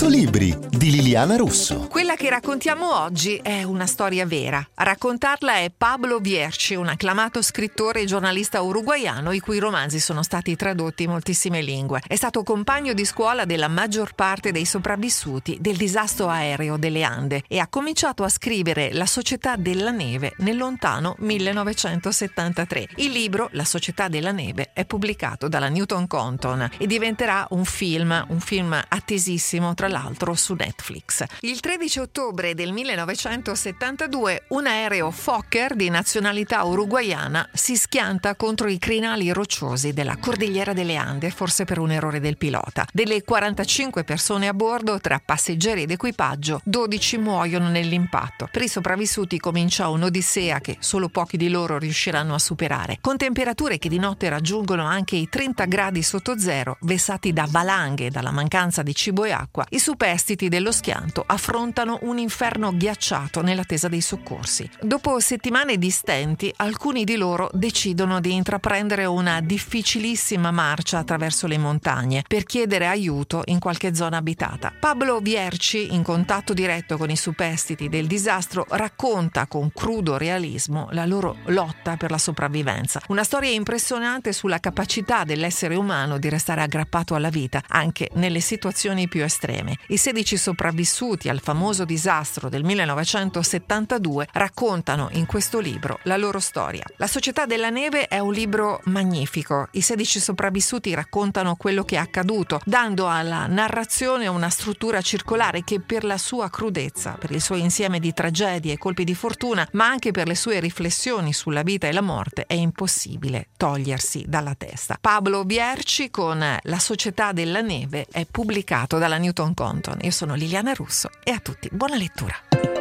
100 libri di Liliana Russo. Quella che raccontiamo oggi è una storia vera. A raccontarla è Pablo Vierci, un acclamato scrittore e giornalista uruguaiano i cui romanzi sono stati tradotti in moltissime lingue. È stato compagno di scuola della maggior parte dei sopravvissuti del disastro aereo delle Ande e ha cominciato a scrivere La società della neve nel lontano 1973. Il libro La società della neve è pubblicato dalla Newton Compton e diventerà un film, un film attesissimo tra l'altro su Netflix. Il 13 ottobre del 1972 un aereo Fokker di nazionalità uruguaiana si schianta contro i crinali rocciosi della Cordigliera delle Ande, forse per un errore del pilota. Delle 45 persone a bordo, tra passeggeri ed equipaggio, 12 muoiono nell'impatto. Per i sopravvissuti comincia un'odissea che solo pochi di loro riusciranno a superare, con temperature che di notte raggiungono anche i 30 gradi sotto zero, vessati da valanghe e dalla mancanza di cibo e acqua, i superstiti dello schianto affrontano un inferno ghiacciato nell'attesa dei soccorsi. Dopo settimane di stenti, alcuni di loro decidono di intraprendere una difficilissima marcia attraverso le montagne per chiedere aiuto in qualche zona abitata. Pablo Vierci, in contatto diretto con i superstiti del disastro, racconta con crudo realismo la loro lotta per la sopravvivenza. Una storia impressionante sulla capacità dell'essere umano di restare aggrappato alla vita, anche nelle situazioni più estreme. I 16 sopravvissuti al famoso disastro del 1972 raccontano in questo libro la loro storia. La società della neve è un libro magnifico. I 16 sopravvissuti raccontano quello che è accaduto, dando alla narrazione una struttura circolare che per la sua crudezza, per il suo insieme di tragedie e colpi di fortuna, ma anche per le sue riflessioni sulla vita e la morte, è impossibile togliersi dalla testa. Pablo Bierci con La società della neve è pubblicato dalla Newton Compton. Io sono Liliana Russo e a tutti buona lettura.